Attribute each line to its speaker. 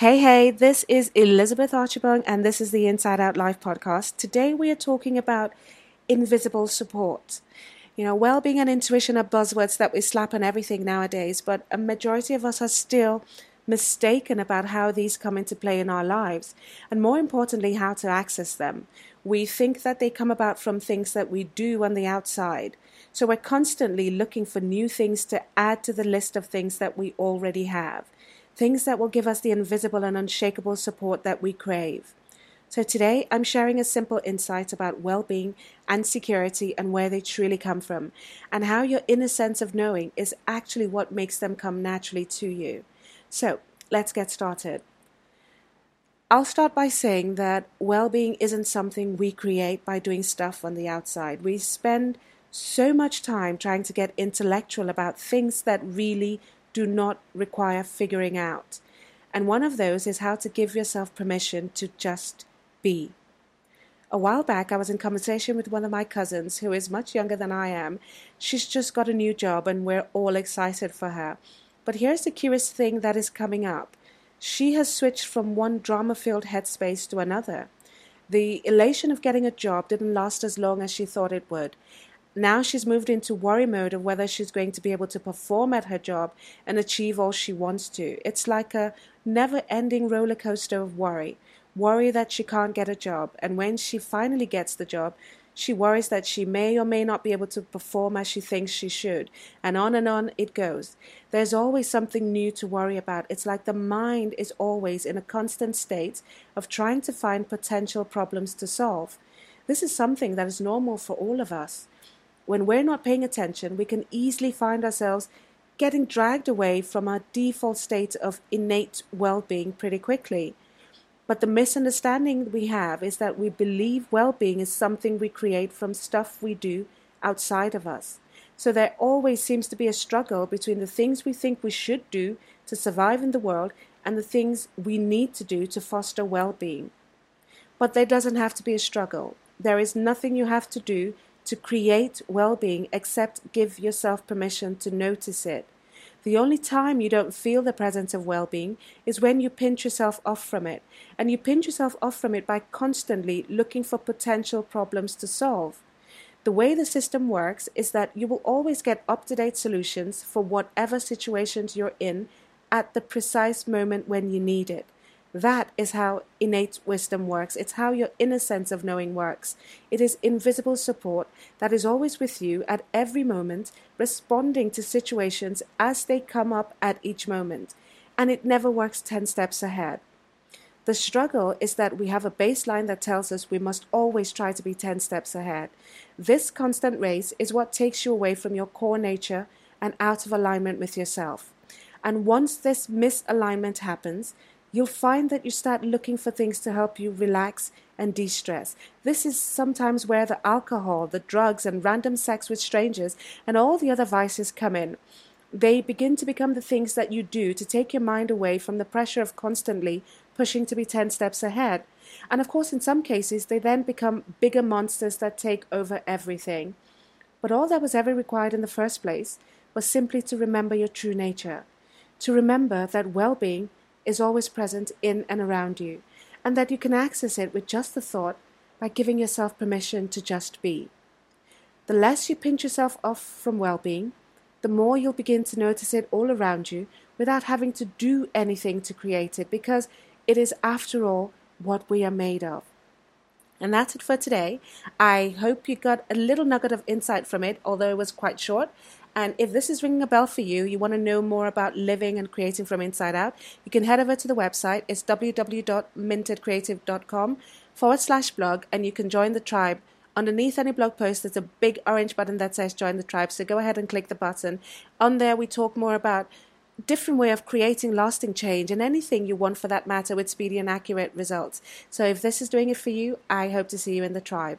Speaker 1: Hey, hey, this is Elizabeth Archibong, and this is the Inside Out Life podcast. Today we are talking about invisible support. You know, well being and intuition are buzzwords that we slap on everything nowadays, but a majority of us are still mistaken about how these come into play in our lives, and more importantly, how to access them. We think that they come about from things that we do on the outside. So we're constantly looking for new things to add to the list of things that we already have things that will give us the invisible and unshakable support that we crave. So, today I'm sharing a simple insight about well being and security and where they truly come from, and how your inner sense of knowing is actually what makes them come naturally to you. So, let's get started. I'll start by saying that well being isn't something we create by doing stuff on the outside. We spend so much time trying to get intellectual about things that really do not require figuring out. And one of those is how to give yourself permission to just be. A while back, I was in conversation with one of my cousins who is much younger than I am. She's just got a new job and we're all excited for her. But here's the curious thing that is coming up she has switched from one drama filled headspace to another. The elation of getting a job didn't last as long as she thought it would, now she's moved into worry mode of whether she's going to be able to perform at her job and achieve all she wants to. It's like a never ending roller coaster of worry. Worry that she can't get a job, and when she finally gets the job, she worries that she may or may not be able to perform as she thinks she should, and on and on it goes. There's always something new to worry about. It's like the mind is always in a constant state of trying to find potential problems to solve. This is something that is normal for all of us when we're not paying attention, we can easily find ourselves getting dragged away from our default state of innate well being pretty quickly. But the misunderstanding we have is that we believe well being is something we create from stuff we do outside of us. So there always seems to be a struggle between the things we think we should do to survive in the world and the things we need to do to foster well being. But there doesn't have to be a struggle. There is nothing you have to do to create well being except give yourself permission to notice it. The only time you don't feel the presence of well being is when you pinch yourself off from it. And you pinch yourself off from it by constantly looking for potential problems to solve. The way the system works is that you will always get up to date solutions for whatever situations you're in at the precise moment when you need it. That is how innate wisdom works. It's how your inner sense of knowing works. It is invisible support that is always with you at every moment, responding to situations as they come up at each moment. And it never works 10 steps ahead. The struggle is that we have a baseline that tells us we must always try to be 10 steps ahead. This constant race is what takes you away from your core nature and out of alignment with yourself. And once this misalignment happens, you'll find that you start looking for things to help you relax and de stress. This is sometimes where the alcohol, the drugs, and random sex with strangers and all the other vices come in. They begin to become the things that you do to take your mind away from the pressure of constantly pushing to be 10 steps ahead. And of course, in some cases, they then become bigger monsters that take over everything. But all that was ever required in the first place was simply to remember your true nature, to remember that well being is always present in and around you, and that you can access it with just the thought by giving yourself permission to just be. The less you pinch yourself off from well being, the more you'll begin to notice it all around you without having to do anything to create it, because it is, after all, what we are made of. And that's it for today. I hope you got a little nugget of insight from it, although it was quite short. And if this is ringing a bell for you, you want to know more about living and creating from inside out, you can head over to the website. It's www.mintedcreative.com forward slash blog, and you can join the tribe. Underneath any blog post, there's a big orange button that says join the tribe. So go ahead and click the button. On there, we talk more about different way of creating lasting change and anything you want for that matter with speedy and accurate results. So if this is doing it for you, I hope to see you in the tribe.